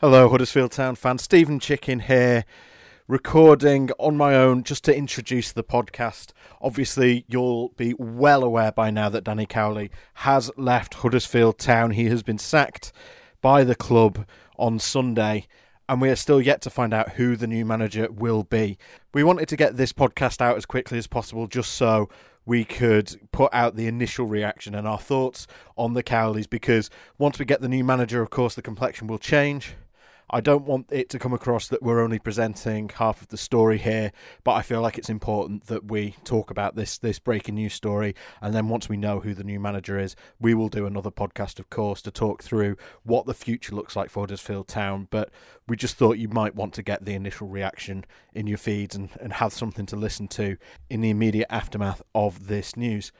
Hello, Huddersfield Town fan. Steven Chicken here, recording on my own just to introduce the podcast. Obviously, you'll be well aware by now that Danny Cowley has left Huddersfield Town. He has been sacked by the club on Sunday, and we are still yet to find out who the new manager will be. We wanted to get this podcast out as quickly as possible just so we could put out the initial reaction and our thoughts on the Cowleys because once we get the new manager, of course, the complexion will change. I don't want it to come across that we're only presenting half of the story here, but I feel like it's important that we talk about this this breaking news story, and then once we know who the new manager is, we will do another podcast, of course, to talk through what the future looks like for Huddersfield Town. But we just thought you might want to get the initial reaction in your feeds and, and have something to listen to in the immediate aftermath of this news.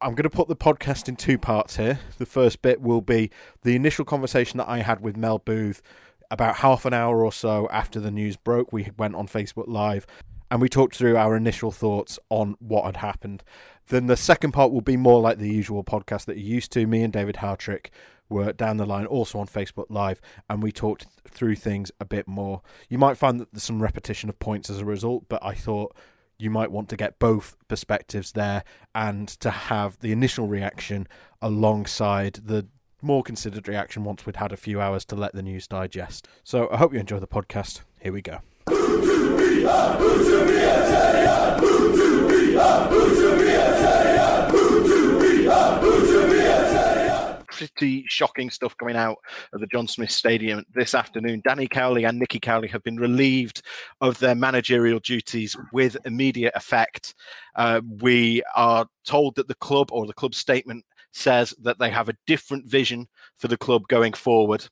I'm going to put the podcast in two parts here. The first bit will be the initial conversation that I had with Mel Booth about half an hour or so after the news broke. We went on Facebook Live and we talked through our initial thoughts on what had happened. Then the second part will be more like the usual podcast that you're used to. Me and David Hartrick were down the line also on Facebook Live and we talked through things a bit more. You might find that there's some repetition of points as a result, but I thought you might want to get both perspectives there and to have the initial reaction alongside the more considered reaction once we'd had a few hours to let the news digest. So I hope you enjoy the podcast. Here we go. Pretty shocking stuff coming out of the John Smith Stadium this afternoon. Danny Cowley and Nicky Cowley have been relieved of their managerial duties with immediate effect. Uh, we are told that the club or the club statement says that they have a different vision for the club going forward.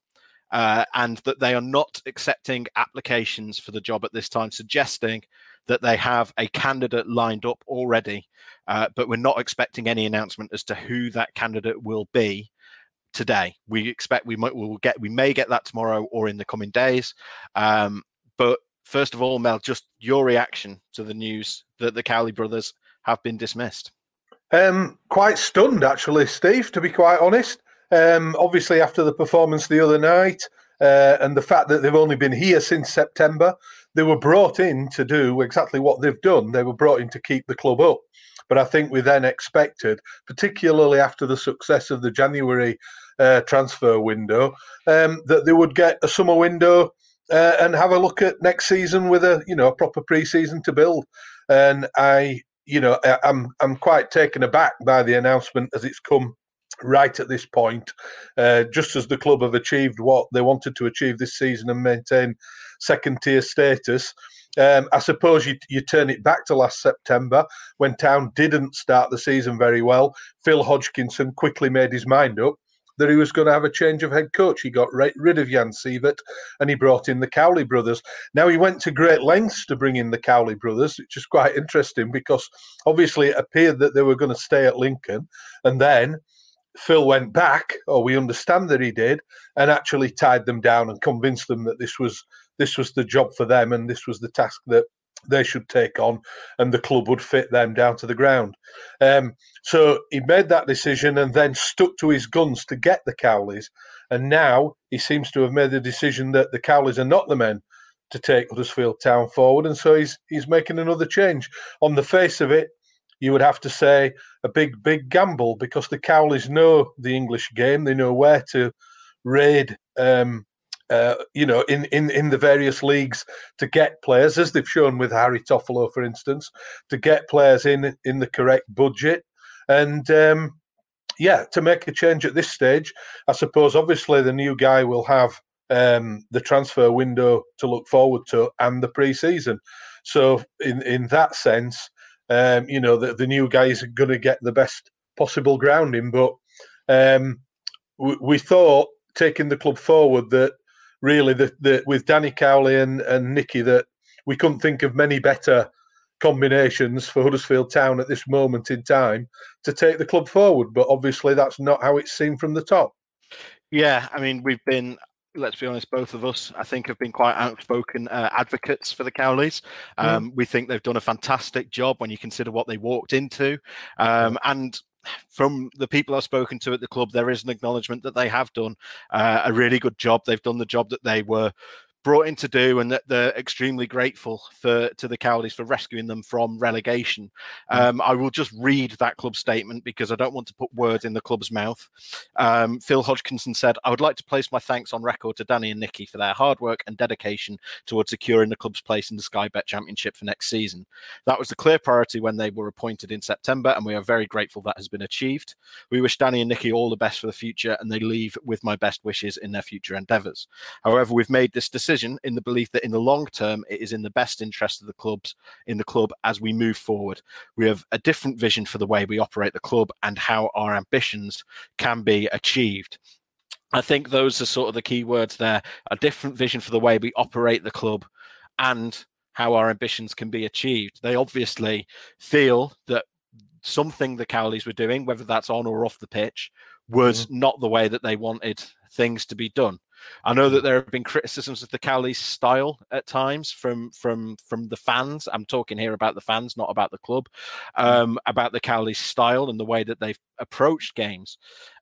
Uh, and that they are not accepting applications for the job at this time, suggesting that they have a candidate lined up already, uh, but we're not expecting any announcement as to who that candidate will be today. We expect we might we will get we may get that tomorrow or in the coming days. Um, but first of all, Mel, just your reaction to the news that the Cowley brothers have been dismissed. Um, quite stunned, actually, Steve. To be quite honest, um, obviously after the performance the other night uh, and the fact that they've only been here since September, they were brought in to do exactly what they've done. They were brought in to keep the club up. But I think we then expected, particularly after the success of the January uh, transfer window, um, that they would get a summer window uh, and have a look at next season with a you know a proper pre-season to build. And I, you know, I'm I'm quite taken aback by the announcement as it's come right at this point. Uh, just as the club have achieved what they wanted to achieve this season and maintain second tier status. Um, I suppose you, you turn it back to last September when Town didn't start the season very well. Phil Hodgkinson quickly made his mind up that he was going to have a change of head coach. He got rid of Jan Siewert and he brought in the Cowley brothers. Now, he went to great lengths to bring in the Cowley brothers, which is quite interesting because obviously it appeared that they were going to stay at Lincoln. And then Phil went back, or we understand that he did, and actually tied them down and convinced them that this was this was the job for them and this was the task that they should take on, and the club would fit them down to the ground. Um, so he made that decision and then stuck to his guns to get the Cowleys. And now he seems to have made the decision that the Cowleys are not the men to take Huddersfield Town forward, and so he's he's making another change. On the face of it, you would have to say a big big gamble because the Cowleys know the English game. They know where to raid um, uh, you know, in, in, in the various leagues to get players, as they've shown with Harry Toffolo, for instance, to get players in in the correct budget. And um, yeah, to make a change at this stage, I suppose obviously the new guy will have um, the transfer window to look forward to and the pre-season. So in in that sense, um, you know, the, the new guy is going to get the best possible grounding. But um, we, we thought taking the club forward that really the, the with Danny Cowley and, and Nicky that we couldn't think of many better combinations for Huddersfield Town at this moment in time to take the club forward. But obviously, that's not how it's seen from the top. Yeah, I mean, we've been let's be honest, both of us, I think, have been quite outspoken uh, advocates for the Cowleys. Um, mm. We think they've done a fantastic job when you consider what they walked into. Um, and from the people I've spoken to at the club, there is an acknowledgement that they have done uh, a really good job. They've done the job that they were brought in to do, and that they're extremely grateful for to the Cowleys for rescuing them from relegation. Mm. Um, I will just read that club statement because I don't want to put words in the club's mouth. Um, Phil Hodgkinson said, "I would like to place my thanks on record to Danny and Nicky for their hard work and dedication towards securing the club's place in the Sky Bet Championship for next season. That was the clear priority when they were appointed in September, and we are very grateful that has been achieved. We wish Danny and Nicky all the best for the future, and they leave with my best wishes in their future endeavours. However, we've made this decision." Decision in the belief that in the long term it is in the best interest of the clubs in the club as we move forward. We have a different vision for the way we operate the club and how our ambitions can be achieved. I think those are sort of the key words there. A different vision for the way we operate the club and how our ambitions can be achieved. They obviously feel that something the Cowleys were doing, whether that's on or off the pitch, was mm-hmm. not the way that they wanted things to be done. I know that there have been criticisms of the Cowley's style at times from from from the fans. I'm talking here about the fans, not about the club. Mm. Um, about the Cowley's style and the way that they've approached games.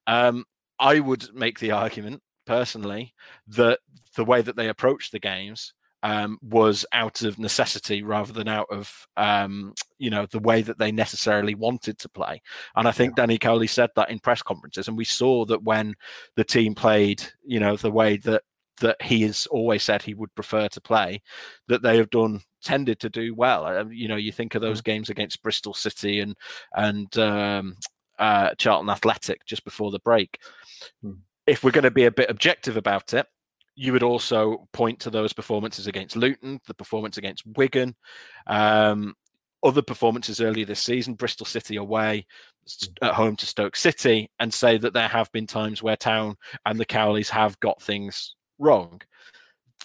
Um, I would make the argument personally that the way that they approach the games um, was out of necessity rather than out of um, you know the way that they necessarily wanted to play. And I think. Danny Cowley said that in press conferences, and we saw that when the team played, you know, the way that that he has always said he would prefer to play, that they have done tended to do well. Um, you know, you think of those mm. games against Bristol City and and um, uh, Charlton Athletic just before the break. Mm. If we're going to be a bit objective about it, you would also point to those performances against Luton, the performance against Wigan, um, other performances earlier this season, Bristol City away, at home to Stoke City, and say that there have been times where Town and the Cowleys have got things wrong.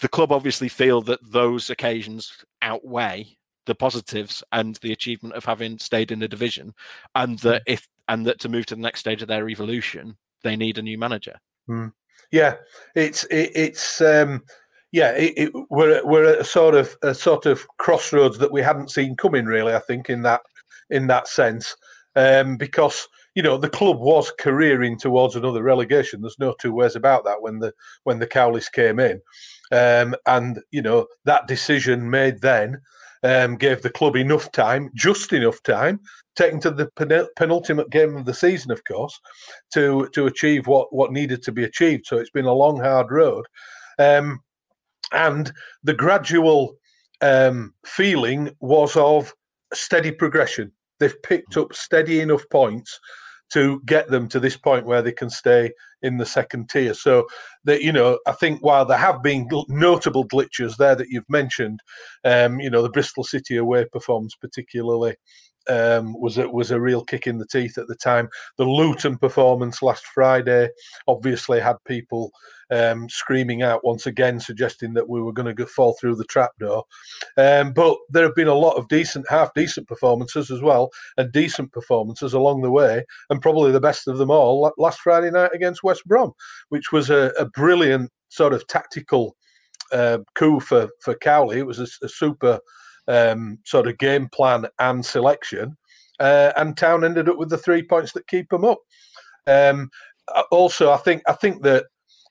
The club obviously feel that those occasions outweigh the positives and the achievement of having stayed in the division, and that mm. if and that to move to the next stage of their evolution, they need a new manager. Mm. Yeah, it's it, it's um, yeah, it, it, we're we're at a sort of a sort of crossroads that we hadn't seen coming. Really, I think in that in that sense, um, because you know the club was careering towards another relegation. There's no two ways about that. When the when the Cowleys came in, um, and you know that decision made then um, gave the club enough time, just enough time, taken to the penultimate game of the season, of course, to to achieve what what needed to be achieved. So it's been a long, hard road, um, and the gradual um, feeling was of steady progression. They've picked up steady enough points to get them to this point where they can stay in the second tier. So that you know, I think while there have been notable glitches there that you've mentioned, um, you know, the Bristol City away performance particularly um, was a, was a real kick in the teeth at the time. The Luton performance last Friday obviously had people um, screaming out once again, suggesting that we were going to fall through the trapdoor. Um, but there have been a lot of decent, half decent performances as well, and decent performances along the way, and probably the best of them all last Friday night against West Brom, which was a, a brilliant sort of tactical uh, coup for for Cowley. It was a, a super um, sort of game plan and selection. Uh, and Town ended up with the three points that keep them up. Um, also, I think I think that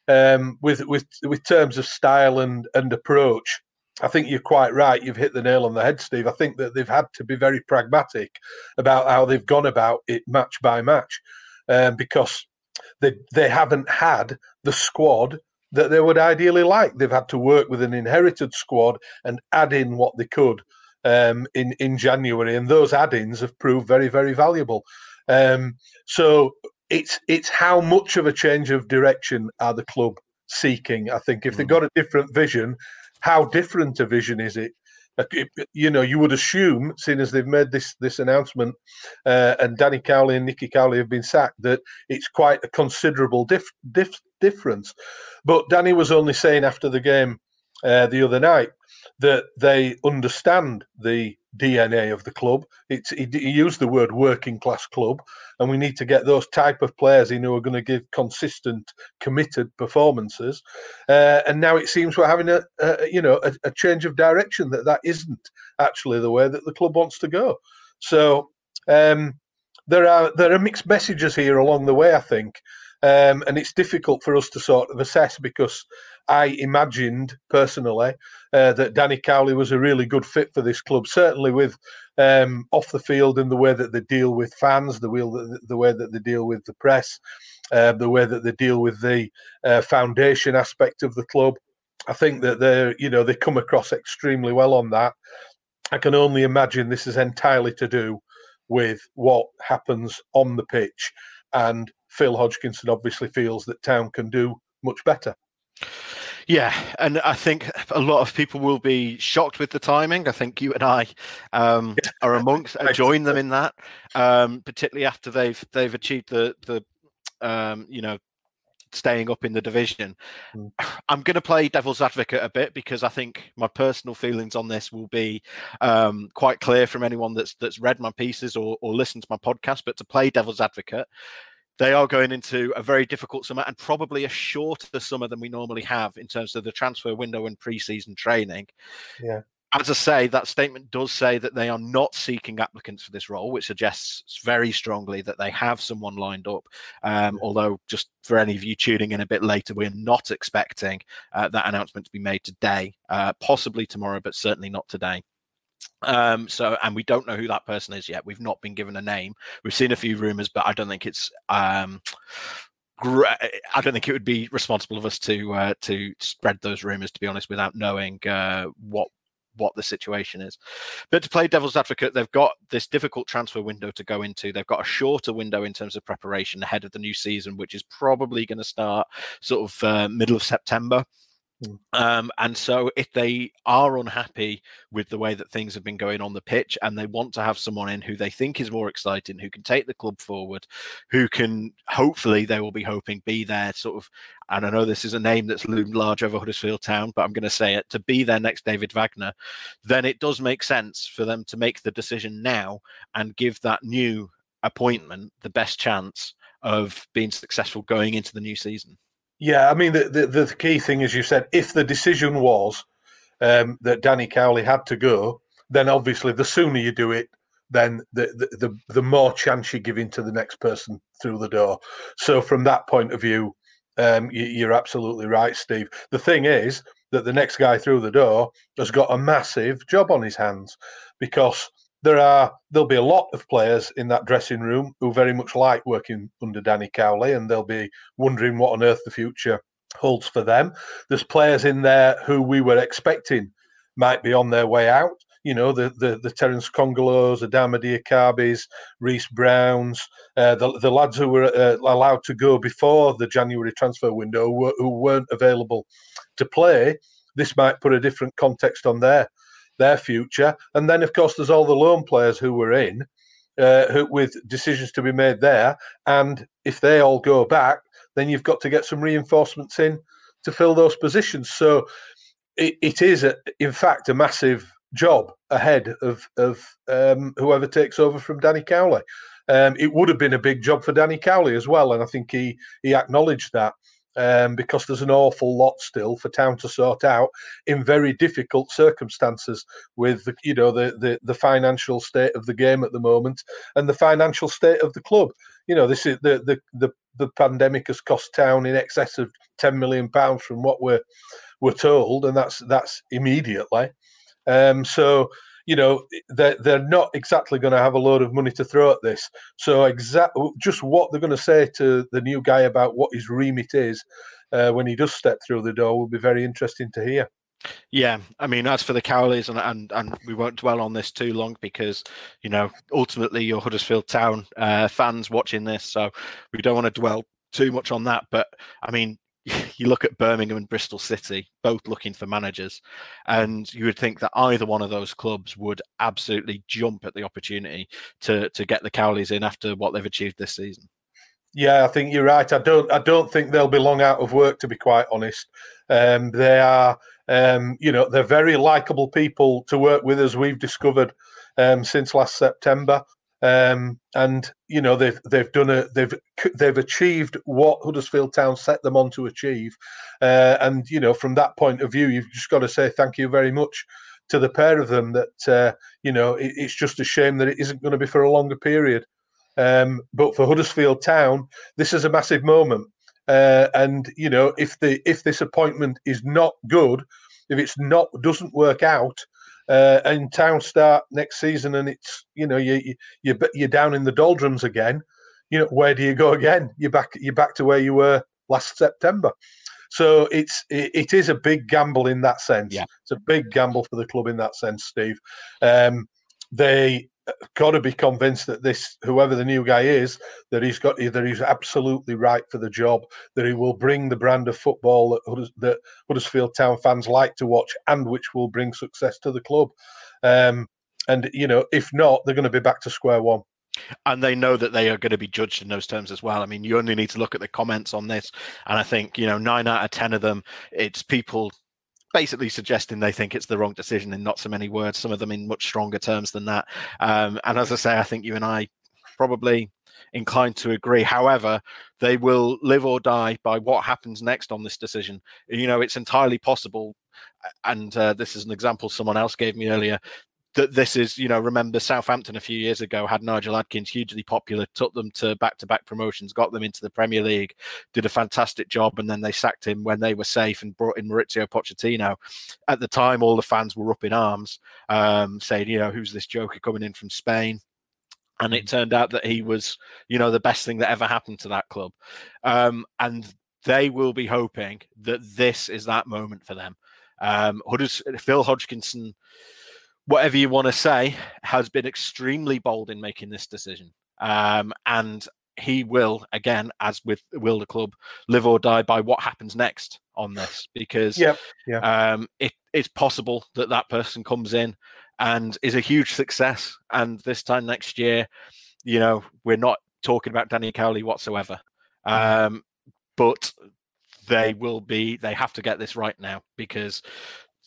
um, with with with terms of style and and approach, I think you're quite right. You've hit the nail on the head, Steve. I think that they've had to be very pragmatic about how they've gone about it match by match, um, because they they haven't had the squad that they would ideally like. They've had to work with an inherited squad and add in what they could um, in in January, and those add-ins have proved very very valuable. Um, so it's it's how much of a change of direction are the club seeking? I think if they've mm. got a different vision, how different a vision is it? you know, you would assume, seeing as they've made this this announcement, uh, and Danny Cowley and Nicky Cowley have been sacked, that it's quite a considerable dif- dif- difference. But Danny was only saying after the game uh, the other night that they understand the DNA of the club. It's, he, he, used the word working class club, and we need to get those type of players in who are going to give consistent, committed performances. Uh, and now it seems we're having a, a you know a, a, change of direction that that isn't actually the way that the club wants to go. So. Um, there are there are mixed messages here along the way. I think, um, and it's difficult for us to sort of assess because I imagined personally uh, that Danny Cowley was a really good fit for this club. Certainly with um, off the field and the way that they deal with fans, the way the, the way that they deal with the press, uh, the way that they deal with the uh, foundation aspect of the club. I think that they're you know they come across extremely well on that. I can only imagine this is entirely to do with what happens on the pitch, and Phil Hodgkinson obviously feels that Town can do much better. Yeah, and I think a lot of people will be shocked with the timing. I think you and I um, are amongst uh, join them in that, um, particularly after they've they've achieved the the um, you know staying up in the division. Mm. I'm going to play devil's advocate a bit because I think my personal feelings on this will be um, quite clear from anyone that's that's read my pieces or, or listened to my podcast. But to play devil's advocate, they are going into a very difficult summer and probably a shorter summer than we normally have in terms of the transfer window and preseason training. Yeah. As I say, that statement does say that they are not seeking applicants for this role, which suggests very strongly that they have someone lined up. Um, although, just for any of you tuning in a bit later, we're not expecting uh, that announcement to be made today, uh, possibly tomorrow, but certainly not today. Um, so, and we don't know who that person is yet. We've not been given a name. We've seen a few rumors, but I don't think it's. Um, I don't think it would be responsible of us to uh, to spread those rumors, to be honest, without knowing uh, what what the situation is. But to play devil's advocate, they've got this difficult transfer window to go into. They've got a shorter window in terms of preparation ahead of the new season, which is probably going to start sort of uh, middle of September. Hmm. Um, and so, if they are unhappy with the way that things have been going on the pitch and they want to have someone in who they think is more exciting, who can take the club forward, who can hopefully they will be hoping be there sort of. And I know this is a name that's loomed large over Huddersfield Town, but I'm going to say it to be their next David Wagner, then it does make sense for them to make the decision now and give that new appointment the best chance of being successful going into the new season. Yeah, I mean the, the, the key thing, as you said, if the decision was um, that Danny Cowley had to go, then obviously the sooner you do it, then the, the the, the more chance you're giving to the next person through the door. So from that point of view, um, you, are absolutely right, Steve. The thing is that the next guy through the door has got a massive job on his hands because there are there'll be a lot of players in that dressing room who very much like working under Danny Cowley, and they'll be wondering what on earth the future holds for them. There's players in there who we were expecting might be on their way out. You know, the the, the Terence Kongolos, the Adama Diakhabys, Reece Browns, uh, the, the lads who were uh, allowed to go before the January transfer window who, who weren't available to play. This might put a different context on there their future. And then, of course, there's all the loan players who were in, uh, who, with decisions to be made there. And if they all go back, then you've got to get some reinforcements in to fill those positions. So it, it is, a, in fact, a massive job ahead of of um, whoever takes over from Danny Cowley. Um, it would have been a big job for Danny Cowley as well, and I think he he acknowledged that um, because there's an awful lot still for town to sort out in very difficult circumstances with the, you know the, the the financial state of the game at the moment and the financial state of the club. You know, this is the the the, the pandemic has cost town in excess of ten million pounds from what we're we're told, and that's that's immediately. Um, so you know they're, they're not exactly going to have a load of money to throw at this so exact just what they're going to say to the new guy about what his remit is uh, when he does step through the door will be very interesting to hear yeah, I mean, as for the Cowleys, and, and and we won't dwell on this too long because you know ultimately you're Huddersfield Town uh, fans watching this, so we don't want to dwell too much on that. But I mean, you look at Birmingham and Bristol City, both looking for managers, and you would think that either one of those clubs would absolutely jump at the opportunity to to get the Cowleys in after what they've achieved this season. Yeah, I think you're right. I don't. I don't think they'll be long out of work, to be quite honest. Um, they are, um, you know, they're very likable people to work with, as we've discovered um, since last September. Um, and you know they've they've done a they've they've achieved what Huddersfield Town set them on to achieve, uh, and you know from that point of view, you've just got to say thank you very much to the pair of them. That uh, you know it, it's just a shame that it isn't going to be for a longer period. Um, but for Huddersfield Town, this is a massive moment. Uh, and you know, if the if this appointment is not good, if it's not doesn't work out, uh, and Town start next season, and it's you know you you you're down in the doldrums again. You know, where do you go again? You're back you're back to where you were last September. So it's it, it is a big gamble in that sense. Yeah. It's a big gamble for the club in that sense, Steve. Um, they got to be convinced that this whoever the new guy is that he's got that he's absolutely right for the job that he will bring the brand of football that, that Huddersfield Town fans like to watch and which will bring success to the club um, and you know if not they're going to be back to square one and they know that they are going to be judged in those terms as well. I mean, you only need to look at the comments on this, and I think you know nine out of ten of them, it's people basically suggesting they think it's the wrong decision in not so many words, some of them in much stronger terms than that. Um, and as I say, I think you and I probably inclined to agree. However, they will live or die by what happens next on this decision. You know, it's entirely possible. And uh, this is an example someone else gave me earlier that this is, you know, remember Southampton a few years ago had Nigel Adkins hugely popular, took them to back to back promotions, got them into the Premier League, did a fantastic job, and then they sacked him when they were safe and brought in Mauricio Pochettino. At the time, all the fans were up in arms, um, saying, you know, who's this joker coming in from Spain? And it turned out that he was, you know, the best thing that ever happened to that club. Um, and they will be hoping that this is that moment for them. Um, Phil Hodgkinson whatever you want to say, has been extremely bold in making this decision. Um, and he will, again, as with the club, live or die by what happens next on this because yep, yeah. Um, it, it's possible that that person comes in and is a huge success. And this time next year, you know, we're not talking about Danny Cowley whatsoever. Mm-hmm. Um, but they will be, they have to get this right now because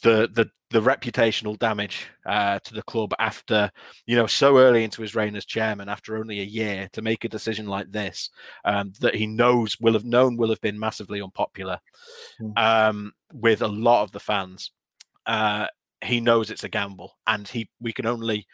the the the reputational damage uh, to the club after you know so early into his reign as chairman after only a year to make a decision like this um, that he knows will have known will have been massively unpopular mm. um, with a lot of the fans uh, he knows it's a gamble and he we can only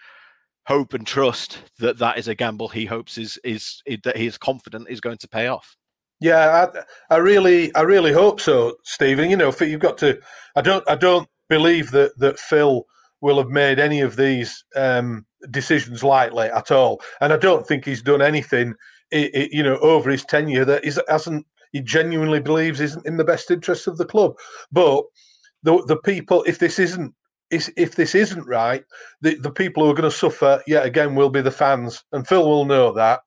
hope and trust that that is a gamble he hopes is is, is that he is confident is going to pay off yeah, I, I, really, I really hope so, Steven. You know, you've got to. I don't, I don't believe that that Phil will have made any of these um, decisions lightly at all, and I don't think he's done anything, you know, over his tenure that is, hasn't he genuinely believes isn't in the best interest of the club. But the the people, if this isn't if this isn't right, the, the people who are going to suffer yet again will be the fans, and Phil will know that.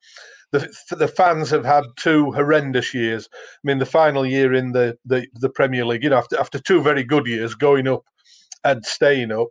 The, the fans have had two horrendous years. I mean, the final year in the, the, the Premier League, you know, after, after two very good years, going up and staying up.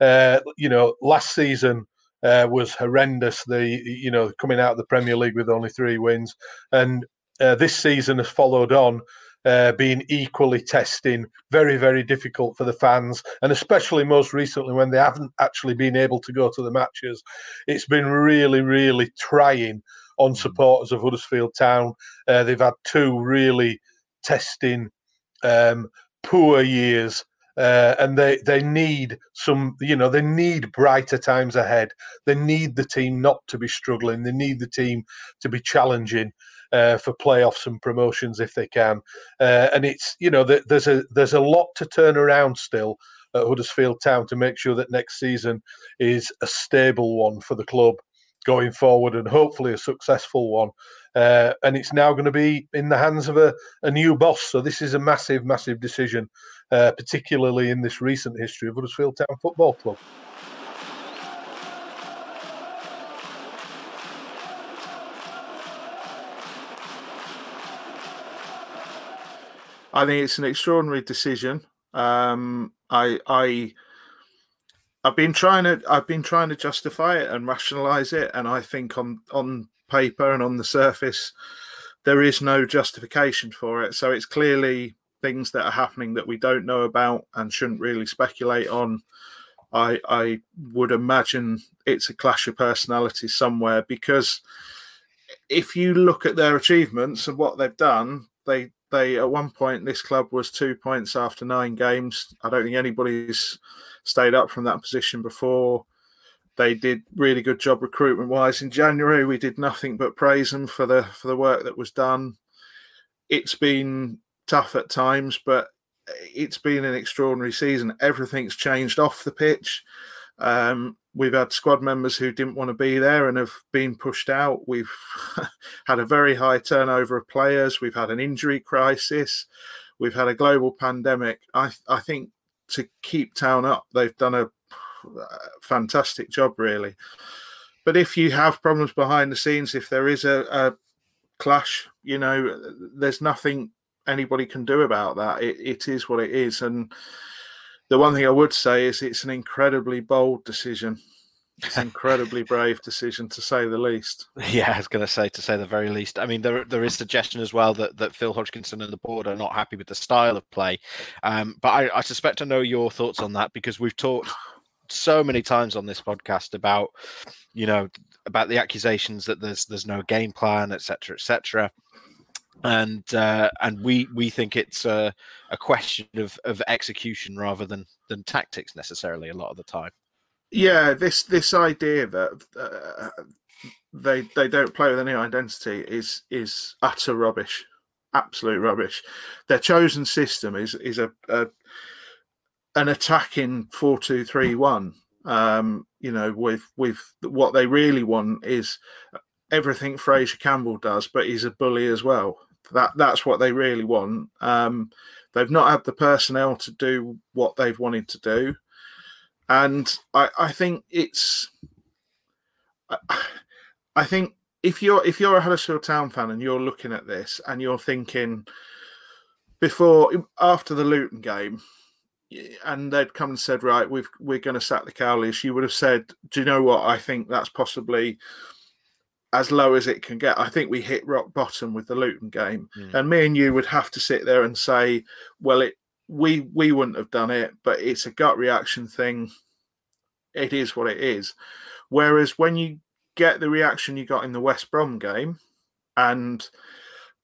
Uh, you know, last season uh, was horrendous. The you know coming out of the Premier League with only three wins, and uh, this season has followed on. Uh, being equally testing, very, very difficult for the fans, and especially most recently when they haven't actually been able to go to the matches. It's been really, really trying on supporters of Huddersfield Town. Uh, they've had two really testing, um, poor years uh, and they they need some you know they need brighter times ahead they need the team not to be struggling they need the team to be challenging uh, for playoffs and promotions if they can uh, and it's you know there's a there's a lot to turn around still at Huddersfield Town to make sure that next season is a stable one for the club going forward and hopefully a successful one. Uh, and it's now going to be in the hands of a, a new boss. So this is a massive, massive decision uh, particularly in this recent history of Huddersfield Town Football Club. I think it's an extraordinary decision. Um, I, I, I've been trying to, I've been trying to justify it and rationalise it, and I think on on paper and on the surface, there is no justification for it. So it's clearly things that are happening that we don't know about and shouldn't really speculate on. I I would imagine it's a clash of personalities somewhere because if you look at their achievements and what they've done, they they at one point this club was two points after nine games. I don't think anybody's stayed up from that position before. they did really good job recruitment wise in January. We did nothing but praise them for the for the work that was done. It's been tough at times, but it's been an extraordinary season. Everything's changed off the pitch. Um, we've had squad members who didn't want to be there and have been pushed out. We've had a very high turnover of players. We've had an injury crisis. We've had a global pandemic. I, I think to keep town up, they've done a fantastic job, really. But if you have problems behind the scenes, if there is a, a clash, you know, there's nothing anybody can do about that. It, it is what it is. And the one thing I would say is it's an incredibly bold decision. It's an incredibly brave decision to say the least. Yeah, I was going to say to say the very least. I mean, there there is suggestion as well that, that Phil Hodgkinson and the board are not happy with the style of play. Um, but I, I suspect I know your thoughts on that because we've talked so many times on this podcast about, you know, about the accusations that there's there's no game plan, etc., etc and uh, and we we think it's a, a question of, of execution rather than than tactics necessarily a lot of the time. Yeah, this this idea that uh, they they don't play with any identity is is utter rubbish, absolute rubbish. Their chosen system is is a, a an attacking four two three one. Um, you know, with with what they really want is everything Fraser Campbell does, but he's a bully as well. That that's what they really want. Um, they've not had the personnel to do what they've wanted to do, and I, I think it's. I, I think if you're if you're a Huddersfield Town fan and you're looking at this and you're thinking before after the Luton game, and they'd come and said, right, we've we're going to sack the Cowleys, you would have said, do you know what? I think that's possibly as low as it can get. I think we hit rock bottom with the Luton game, mm. and me and you would have to sit there and say, "Well, it we we wouldn't have done it, but it's a gut reaction thing. It is what it is." Whereas when you get the reaction you got in the West Brom game, and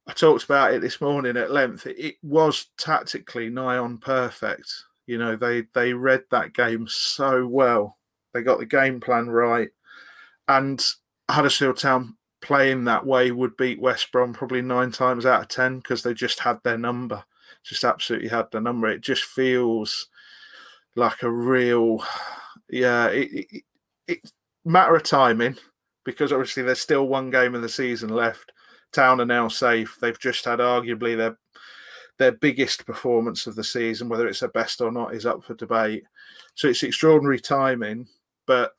I talked about it this morning at length, it, it was tactically nigh on perfect. You know, they they read that game so well. They got the game plan right, and Huddersfield Town playing that way would beat West Brom probably nine times out of ten because they just had their number, just absolutely had their number. It just feels like a real, yeah. It, it, it matter of timing because obviously there's still one game of the season left. Town are now safe. They've just had arguably their their biggest performance of the season. Whether it's their best or not is up for debate. So it's extraordinary timing, but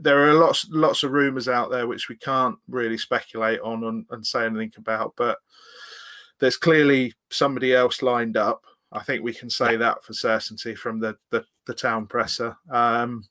there are lots lots of rumors out there which we can't really speculate on and, and, say anything about but there's clearly somebody else lined up. I think we can say that for certainty from the the, the town presser. Um,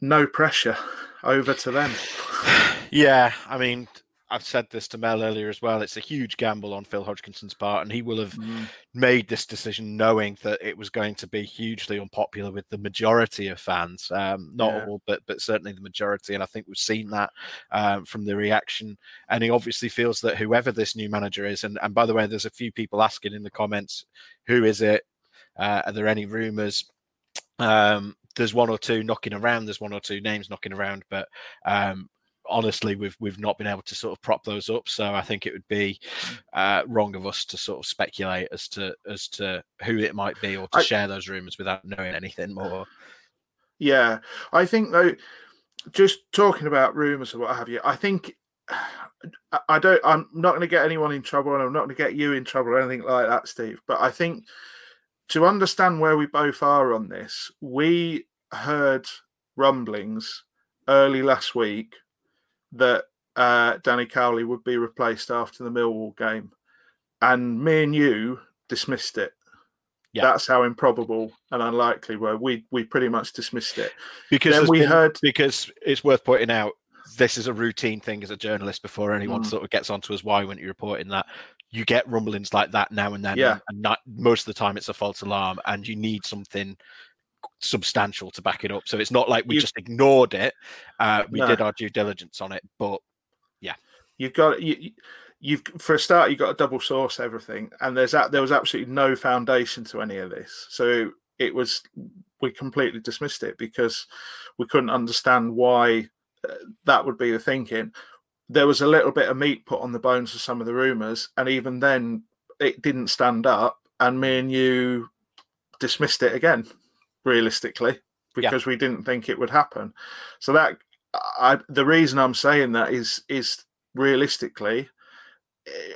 no pressure. Over to them. Yeah i mean I've said this to Mel earlier as well. It's a huge gamble on Phil Hodgkinson's part, and he will have mm. made this decision knowing that it was going to be hugely unpopular with the majority of fans. Um, not yeah. all, but but certainly the majority. And I think we've seen that um, from the reaction. And he obviously feels that whoever this new manager is, and and by the way, there's a few people asking in the comments, who is it? Uh, are there any rumors? Um, there's one or two knocking around. There's one or two names knocking around, but um, honestly, we've we've not been able to sort of prop those up. So I think it would be uh, wrong of us to sort of speculate as to as to who it might be or to I, share those rumors without knowing anything more. Yeah, I think though, just talking about rumors or what have you, I think I don't. I'm not going to get anyone in trouble, and I'm not going to get you in trouble or anything like that, Steve. But I think to understand where we both are on this, we heard rumblings early last week that uh, Danny Cowley would be replaced after the Millwall game, and me and you dismissed it. Yeah. That's how improbable and unlikely were. We we pretty much dismissed it because we been, heard because it's worth pointing out this is a routine thing as a journalist before anyone mm. sort of gets onto us. Why weren't you reporting that? You get rumblings like that now and then, yeah. and not, most of the time it's a false alarm, and you need something substantial to back it up. So it's not like we you, just ignored it. Uh, we no. did our due diligence on it, but yeah, you've got you, you've for a start you've got to double source everything, and there's that there was absolutely no foundation to any of this. So it was we completely dismissed it because we couldn't understand why uh, that would be the thinking. There was a little bit of meat put on the bones of some of the rumours, and even then, it didn't stand up. And me and you dismissed it again, realistically, because yeah. we didn't think it would happen. So that I, the reason I'm saying that is is realistically,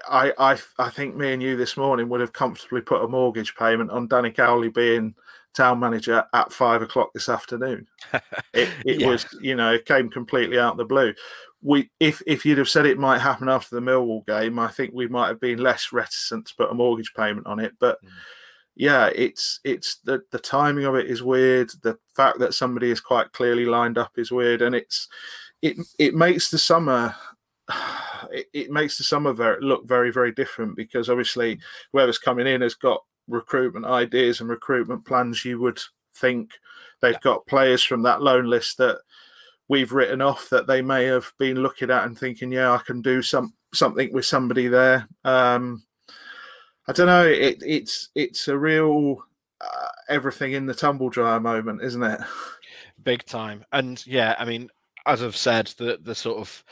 I, I I think me and you this morning would have comfortably put a mortgage payment on Danny Cowley being town manager at five o'clock this afternoon. It, it yeah. was, you know, it came completely out of the blue. We, if if you'd have said it might happen after the Millwall game, I think we might have been less reticent to put a mortgage payment on it. But mm. Yeah, it's it's the the timing of it is weird. The fact that somebody is quite clearly lined up is weird, and it's it it makes the summer it, it, makes the summer very, look very very different because obviously whoever's coming in has got recruitment ideas and recruitment plans, you would think they've yeah. got players from that loan list that we've written off that they may have been looking at and thinking, yeah, I can do some something with somebody there. Um, I don't know. It, it's it's a real uh, everything in the tumble dryer moment, isn't it? Big time. And yeah, I mean, as I've said, the the sort of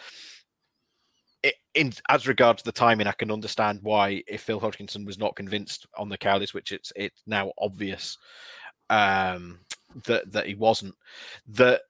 in as regards the timing, I can understand why if Phil Hodgkinson was not convinced on the Cowleys, which it's it's now obvious um, that that he wasn't, that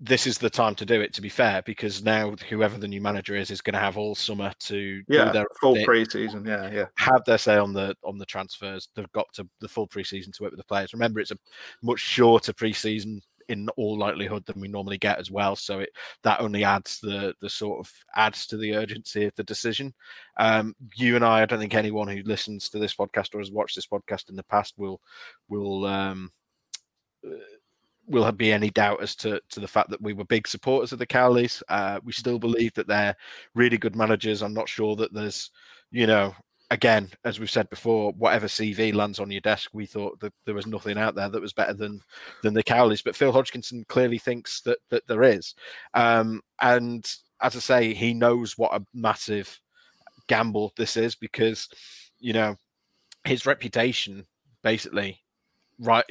this is the time to do it. To be fair, because now whoever the new manager is is going to have all summer to yeah do their full preseason, yeah, yeah, have their say on the on the transfers. They've got to the full preseason to work with the players. Remember, it's a much shorter preseason in all likelihood than we normally get as well. So it that only adds the the sort of adds to the urgency of the decision. Um, you and I, I don't think anyone who listens to this podcast or has watched this podcast in the past will will um, uh, will there be any doubt as to, to the fact that we were big supporters of the Cowleys. Uh, we still believe that they're really good managers. I'm not sure that there's, you know, again, as we've said before, whatever CV lands on your desk, we thought that there was nothing out there that was better than than the Cowleys. But Phil Hodgkinson clearly thinks that that there is, um, and as I say, he knows what a massive gamble this is because you know his reputation basically right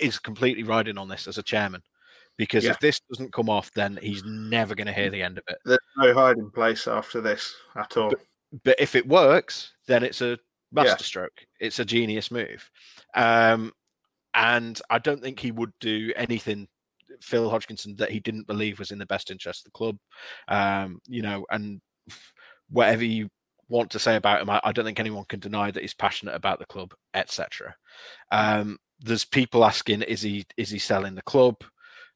is completely riding on this as a chairman because yeah. if this doesn't come off then he's never going to hear the end of it there's no hiding place after this at all but, but if it works, then it's a masterstroke. Yeah. It's a genius move. Um, and I don't think he would do anything, Phil Hodgkinson, that he didn't believe was in the best interest of the club. Um, you know, and whatever you want to say about him, I, I, don't think anyone can deny that he's passionate about the club, etc. Um, there's people asking, is he is he selling the club?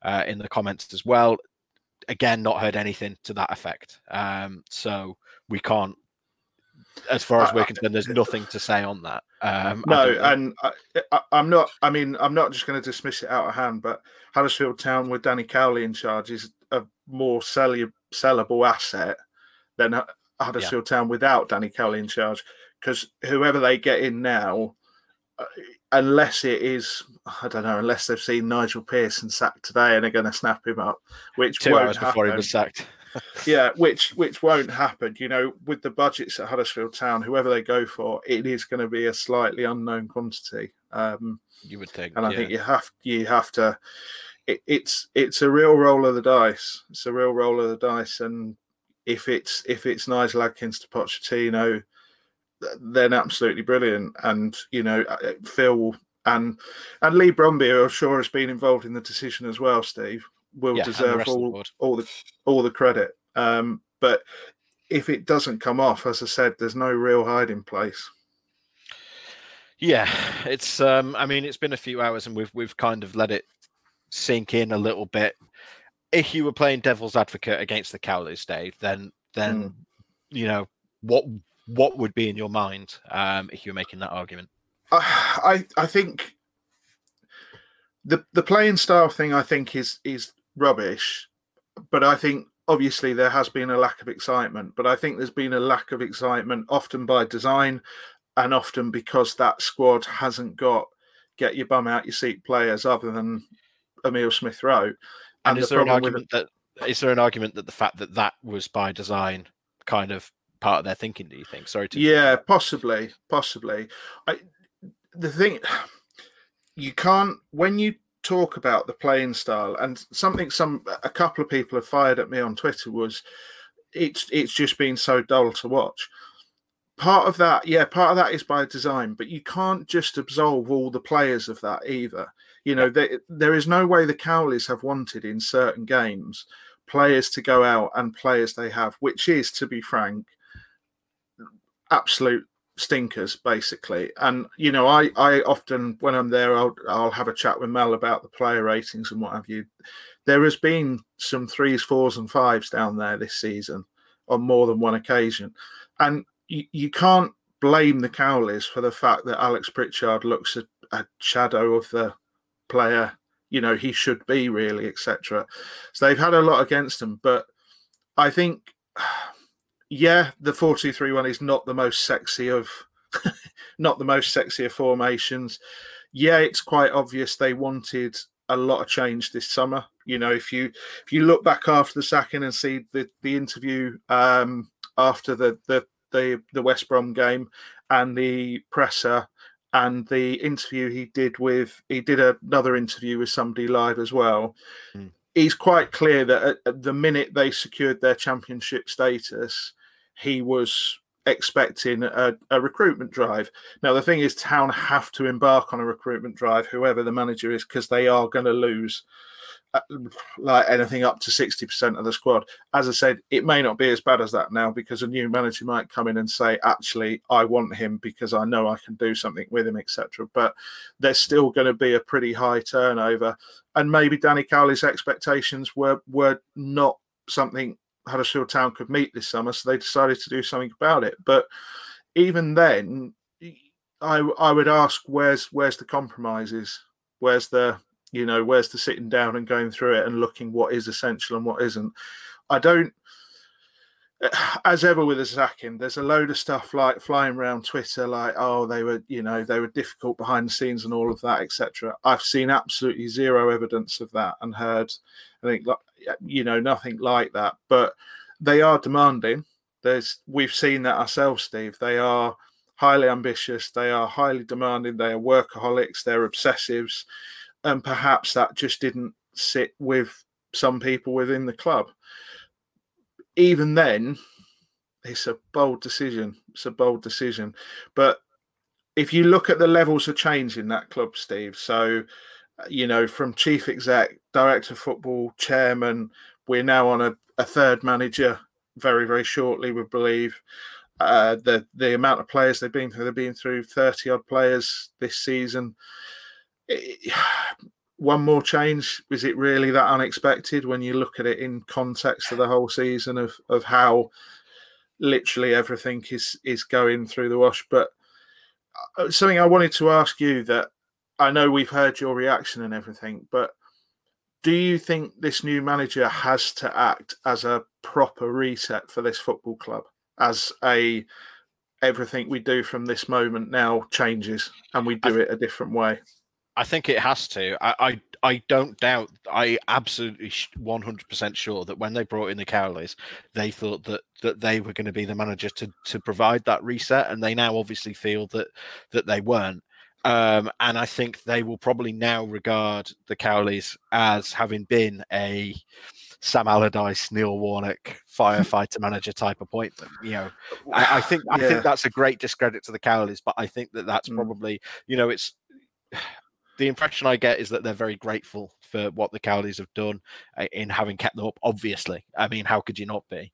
Uh, in the comments as well. Again, not heard anything to that effect. Um, so we can't as far as we're concerned, there's nothing to say on that. Um, no, and I, am not. I mean, I'm not just going to dismiss it out of hand. But Huddersfield Town with Danny Cowley in charge is a more sellable asset than Huddersfield yeah. Town without Danny Cowley in charge. Because whoever they get in now, uh, unless it is, I don't know, unless they've seen Nigel Pearson sacked today and they're going to snap him up, which two hours happen. before he was sacked yeah, which which won't happen. You know, with the budgets at Huddersfield Town, whoever they go for, it is going to be a slightly unknown quantity. Um, you would think, and I yeah. think you have you have to. It, it's it's a real roll of the dice. It's a real roll of the dice, and if it's if it's Nigel Adkins to Pochettino, then absolutely brilliant. And you know, uh, Phil and and Leigh Bromby, I'm sure, has been involved in the decision as well. Steve, will yeah, deserve all the all the all the credit. Um, but if it doesn't come off, as I said, there's no real hiding place. Yeah, it's. Um, I mean, it's been a few hours, and we've we've kind of let it sink in a little bit. If you were playing devil's advocate against the Cowleys, Dave, then then mm. you know what what would be in your mind um, if you were making that argument? I I think the the playing style thing I think is is rubbish. But I think obviously there has been a lack of excitement. But I think there's been a lack of excitement often by design and often because that squad hasn't got get your bum out your seat players other than Emil Smith Rowe. And, and is the there an argument that is there an argument that the fact that that was by design kind of part of their thinking? Do you think? Sorry to yeah, possibly, possibly. I the thing you can't when you talk about the playing style and something some a couple of people have fired at me on Twitter was it's it's just been so dull to watch. Part of that, yeah, part of that is by design, but you can't just absolve all the players of that either. You know, they, there is no way the Cowleys have wanted in certain games players to go out and players they have, which is, to be frank, absolute stinkers basically. And you know i i often when i'm there i'll i'll have a chat with mel about the player ratings and what have you. There has been some threes fours and fives down there this season on more than one occasion. And you, you can't blame the cowleys for the fact that alex pritchard looks a, a shadow of the player you know he should be really etc so they've had a lot against them. But i think yeah, the four two three one is not the most sexy of not the most sexy of formations. Yeah, it's quite obvious they wanted a lot of change this summer. You know, if you if you look back after the sacking and see the the interview um, after the the the the West Brom game and the presser and the interview he did with he did another interview with somebody live as well. Mm. He's quite clear that at, at the minute they secured their championship status, he was expecting a, a, recruitment drive. Now, the thing is, Town have to embark on a recruitment drive, whoever the manager is, because they are going to lose uh, like anything up to 60% of the squad. As I said, it may not be as bad as that now because a new manager might come in and say, actually, I want him because I know I can do something with him, etc. But there's still going to be a pretty high turnover. And maybe Danny Cowley's expectations were were not something Huddersfield Town could meet this summer, so they decided to do something about it. But even then, I I would ask where's where's the compromises? Where's the you know where's the sitting down and going through it and looking what is essential and what isn't? I don't. As ever with sacking, there's a load of stuff like flying around Twitter, like oh they were you know they were difficult behind the scenes and all of that, etc. I've seen absolutely zero evidence of that and heard I think you know nothing like that. But they are demanding. There's we've seen that ourselves, Steve. They are highly ambitious. They are highly demanding. They are workaholics. They're obsessives, and perhaps that just didn't sit with some people within the club. Even then, it's a bold decision. It's a bold decision, but if you look at the levels of change in that club, Steve, so you know, from chief exec, director of football, chairman, we're now on a, a third manager very, very shortly, we believe. Uh, the the amount of players they've been through, they've been through 30 odd players this season. It, one more change, is it really that unexpected when you look at it in context of the whole season of, of how literally everything is is going through the wash? But uh, something I wanted to ask you that I know we've heard your reaction and everything, but do you think this new manager has to act as a proper reset for this football club? As a everything we do from this moment now changes and we do it a different way. I think it has to. I, I, I don't doubt. I absolutely one hundred percent sure that when they brought in the Cowleys, they thought that that they were going to be the manager to to provide that reset, and they now obviously feel that that they weren't. Um, and I think they will probably now regard the Cowleys as having been a Sam Allardyce, Neil Warnock, firefighter manager type appointment. You know, I, I think I yeah. think that's a great discredit to the Cowleys, but I think that that's mm. probably you know it's the impression I get is that they're very grateful for what the Cowleys have done uh, in having kept them up. Obviously, I mean, how could you not be?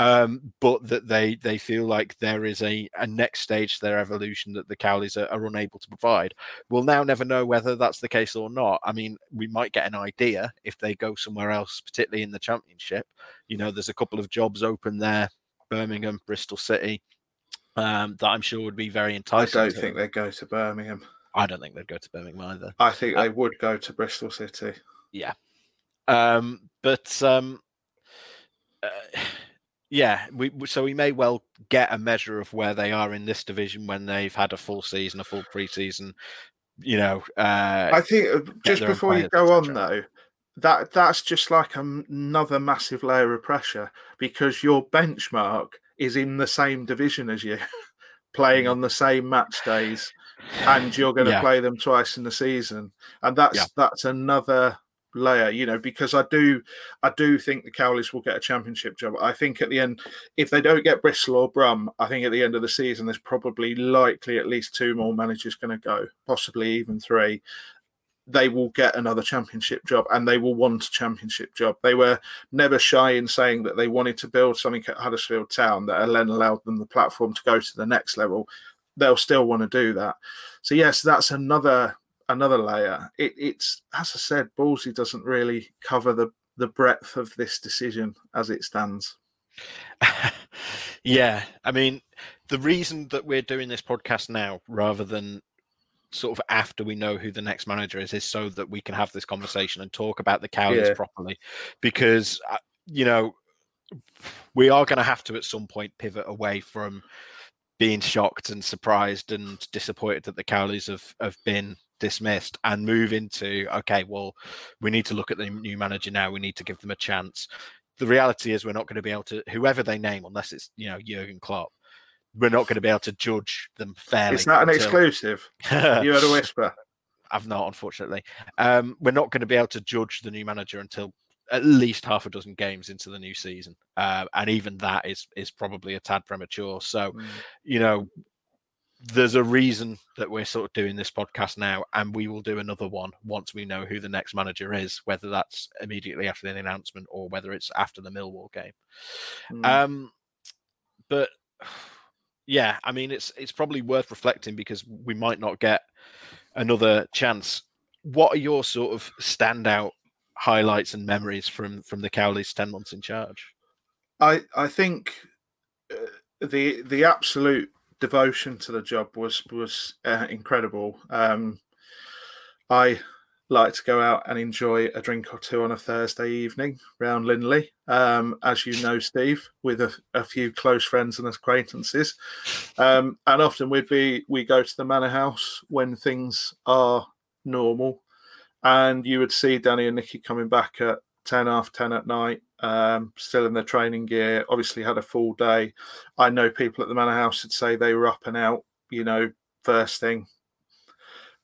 Um, but that they they feel like there is a, a next stage to their evolution that the Cowleys are, are, unable to provide. We'll now never know whether that's the case or not. I mean, we might get an idea if they go somewhere else, particularly in the Championship. You know, there's a couple of jobs open there, Birmingham, Bristol City, um, that I'm sure would be very enticing. I don't think they'd go to Birmingham. I don't think they'd go to Birmingham either. I think uh, they would go to Bristol City. Yeah. Um, but um, uh, yeah, we so we may well get a measure of where they are in this division when they've had a full season, a full preseason. You know, uh, I think uh, just before you go on though, that that's just like another massive layer of pressure because your benchmark is in the same division as you, playing mm. on the same match days. and you're going to Yeah. play them twice in the season, and that's Yeah. that's another layer, you know, because I do I do think the Cowleys will get a championship job. I think at the end, if they don't get Bristol or Brum, I think at the end of the season there's probably likely at least two more managers going to go, possibly even three. They will get another championship job and they will want a championship job. They were never shy in saying that they wanted to build something at Huddersfield Town that then allowed them the platform to go to the next level. They'll still want to do that. So yes, that's another another layer. It, it's as I said, Ballsy doesn't really cover the the breadth of this decision as it stands. yeah, I mean, the reason that we're doing this podcast now rather than sort of after we know who the next manager is is so that we can have this conversation and talk about the Cowleys Yeah. properly because uh, you know we are going to have to at some point pivot away from being shocked and surprised and disappointed that the Cowleys have have been dismissed and move into okay well we need to look at the new manager now we need to give them a chance the reality is we're not going to be able to whoever they name unless it's you know Jurgen Klopp we're not going to be able to judge them fairly It's not an until- exclusive. You heard a whisper. I've not, unfortunately. Um, we're not going to be able to judge the new manager until at least half a dozen games into the new season, uh, and even that is is probably a tad premature. So, Mm. you know, there's a reason that we're sort of doing this podcast now, and we will do another one once we know who the next manager is, whether that's immediately after the announcement or whether it's after the Millwall game. Mm. Um, but yeah, I mean, it's it's probably worth reflecting because we might not get another chance. What are your sort of standout highlights and memories from from the Cowleys' ten months in charge? I I think uh, the the absolute devotion to the job was was uh, incredible. Um, I like to go out and enjoy a drink or two on a Thursday evening round Lindley, um, as you know, Steve, with a, a few close friends and acquaintances. Um, and often we'd be we go to the manor house when things are normal, and you would see Danny and Nicky coming back at ten half ten at night, um, still in their training gear. Obviously had a full day. I know people at the manor house would say they were up and out, you know, first thing.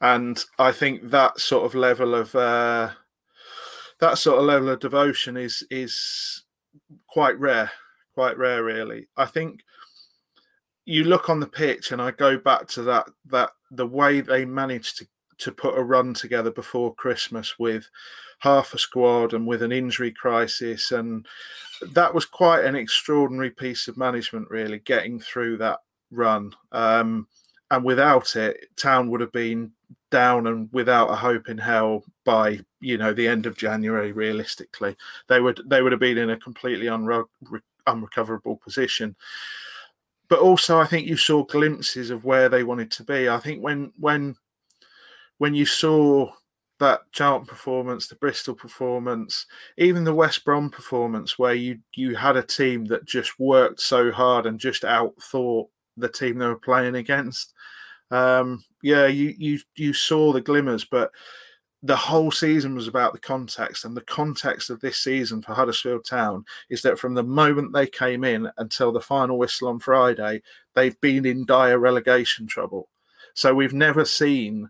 And I think that sort of level of uh, that sort of level of devotion is is quite rare, quite rare, really. I think you look on the pitch, and I go back to that that the way they managed to to put a run together before Christmas with half a squad and with an injury crisis and that was quite an extraordinary piece of management really getting through that run. Um, and without it town would have been down and without a hope in hell by you know the end of january realistically. They would they would have been in a completely unre- unrecoverable position. But also i think you saw glimpses of where they wanted to be. I think when when when you saw that Charlton performance, the Bristol performance, even the West Brom performance, where you you had a team that just worked so hard and just outthought the team they were playing against. Um, yeah, you you you saw the glimmers, but the whole season was about the context, and the context of this season for Huddersfield Town is that from the moment they came in until the final whistle on Friday, they've been in dire relegation trouble. So we've never seen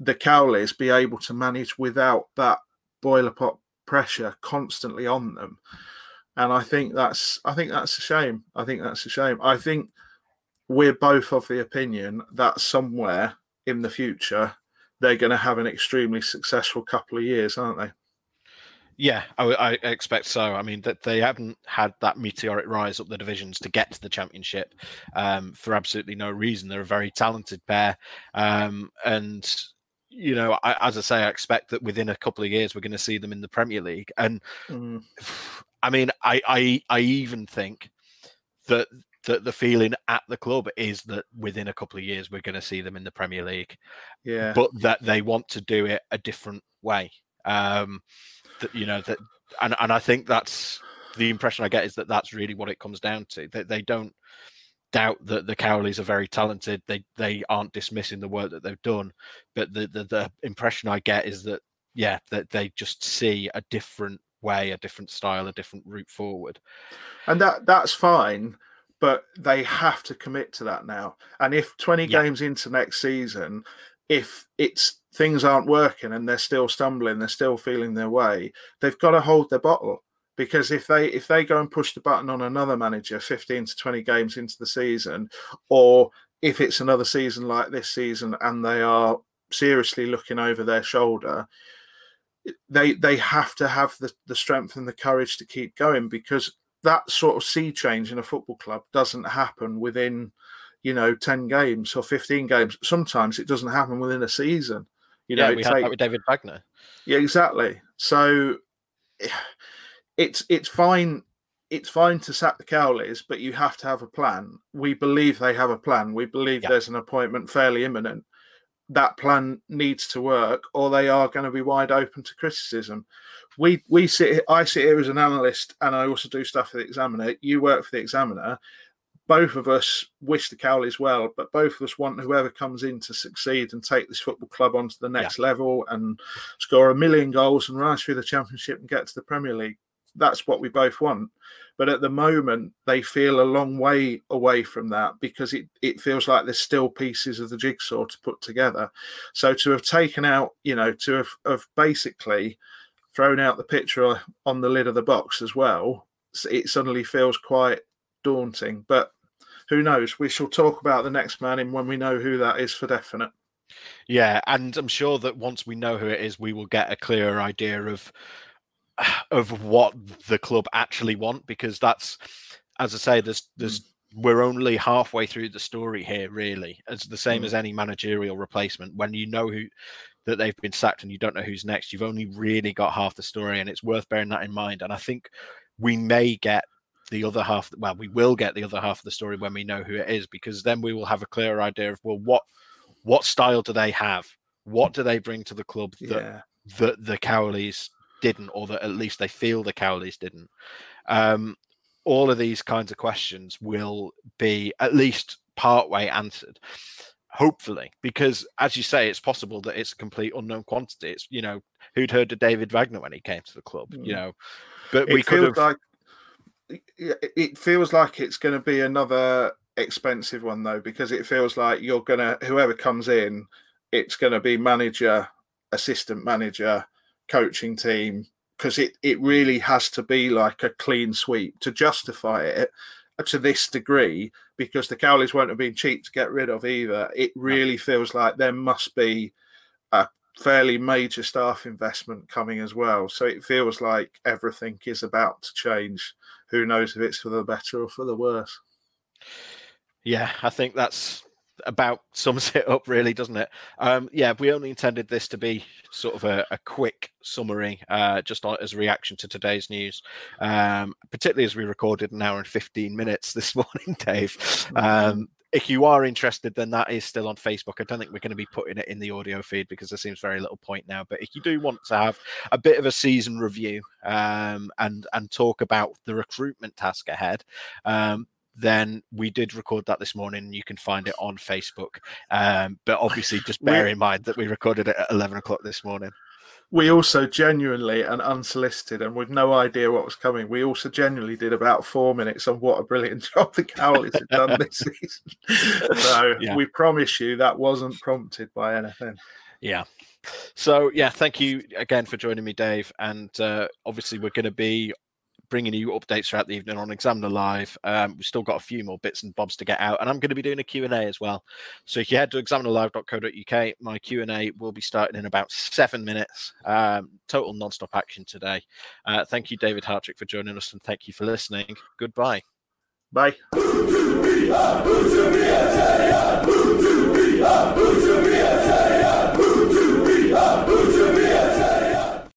the Cowleys be able to manage without that boiler pot pressure constantly on them. And I think that's I think that's a shame. I think that's a shame. I think we're both of the opinion that somewhere in the future they're going to have an extremely successful couple of years, aren't they? Yeah, I, I expect so. I mean, that they haven't had that meteoric rise up the divisions to get to the championship um, for absolutely no reason. They're a very talented pair, um, and you know, I, as I say, I expect that within a couple of years we're going to see them in the Premier League. And Mm. I mean, I, I, I even think that that the feeling at the club is that within a couple of years we're going to see them in the Premier League Yeah. but that they want to do it a different way. Um, that you know that, and and I think that's the impression I get is that that's really what it comes down to. That they don't doubt that the Cowleys are very talented. They they aren't dismissing the work that they've done, but the the, the impression I get is that yeah that they just see a different way, a different style, a different route forward. and that that's fine but they have to commit to that now. And if 20 yeah. games into next season, if it's things aren't working and they're still stumbling, they're still feeling their way, they've got to hold their bottle. Because if they if they go and push the button on another manager 15 to 20 games into the season, or if it's another season like this season and they are seriously looking over their shoulder, they they have to have the, the strength and the courage to keep going because that sort of sea change in a football club doesn't happen within you know 10 games or 15 games. Sometimes it doesn't happen within a season. You know yeah, we had take, that with david wagner yeah exactly. So eh, it's it's fine it's fine to sack the Cowleys, but you have to have a plan. We believe they have a plan. We believe yeah. there's an appointment fairly imminent that plan needs to work, or they are going to be wide open to criticism. We we sit. I sit here as an analyst, and I also do stuff for the Examiner. You work for the Examiner. Both of us wish the Cowleys well, but both of us want whoever comes in to succeed and take this football club onto the next yeah. level and score a million goals and rise through the Championship and get to the Premier League. That's what we both want. But at the moment, they feel a long way away from that because it, it feels like there's still pieces of the jigsaw to put together. So to have taken out, you know, to have, have basically thrown out the picture on the lid of the box as well, it suddenly feels quite daunting. But who knows? We shall talk about the next man in when we know who that is for definite. Yeah, and I'm sure that once we know who it is, we will get a clearer idea of of what the club actually want because that's as I say, there's there's mm. we're only halfway through the story here, really. It's the same mm. as any managerial replacement. When you know who that they've been sacked and you don't know who's next, you've only really got half the story, and it's worth bearing that in mind. And I think we may get the other half. Well, we will get the other half of the story when we know who it is, because then we will have a clearer idea of well, what what style do they have? What do they bring to the club that yeah. that the Cowleys didn't, or that at least they feel the Cowleys didn't. Um, all of these kinds of questions will be at least partway answered hopefully because as you say it's possible that it's a complete unknown quantity it's you know who'd heard of david wagner when he came to the club mm. you know but it we could have like it feels like it's going to be another expensive one though because it feels like you're going to whoever comes in it's going to be manager assistant manager coaching team because it, it really has to be like a clean sweep to justify it to this degree because the Cowleys won't have been cheap to get rid of either. It really feels like there must be a fairly major staff investment coming as well. So it feels like everything is about to change. Who knows if it's for the better or for the worse? Yeah, I think that's about sums it up, really, doesn't it? Um, yeah, we only intended this to be sort of a, a quick summary, uh, just as a reaction to today's news, um, particularly as we recorded an hour and 15 minutes this morning, Dave. Mm-hmm. Um, if you are interested, then that is still on Facebook. I don't think we're going to be putting it in the audio feed because there seems very little point now. But if you do want to have a bit of a season review um, and and talk about the recruitment task ahead, um, then we did record that this morning. You can find it on Facebook. Um, but obviously, just bear in mind that we recorded it at 11 o'clock this morning. We also genuinely and unsolicited and with no idea what was coming, we also genuinely did about four minutes on what a brilliant job the Cowleys have done this season. So yeah. we promise you that wasn't prompted by anything. Yeah. So yeah, thank you again for joining me, Dave. And uh, obviously, we're going to be bringing you updates throughout the evening on Examiner Live. Um, we've still got a few more bits and bobs to get out, and I'm going to be doing a Q&A as well. So if you head to examinerlive.co.uk, my Q&A will be starting in about seven minutes. Um, total non-stop action today. Uh, thank you, David Hartrick, for joining us, and thank you for listening. Goodbye. Bye. Bye.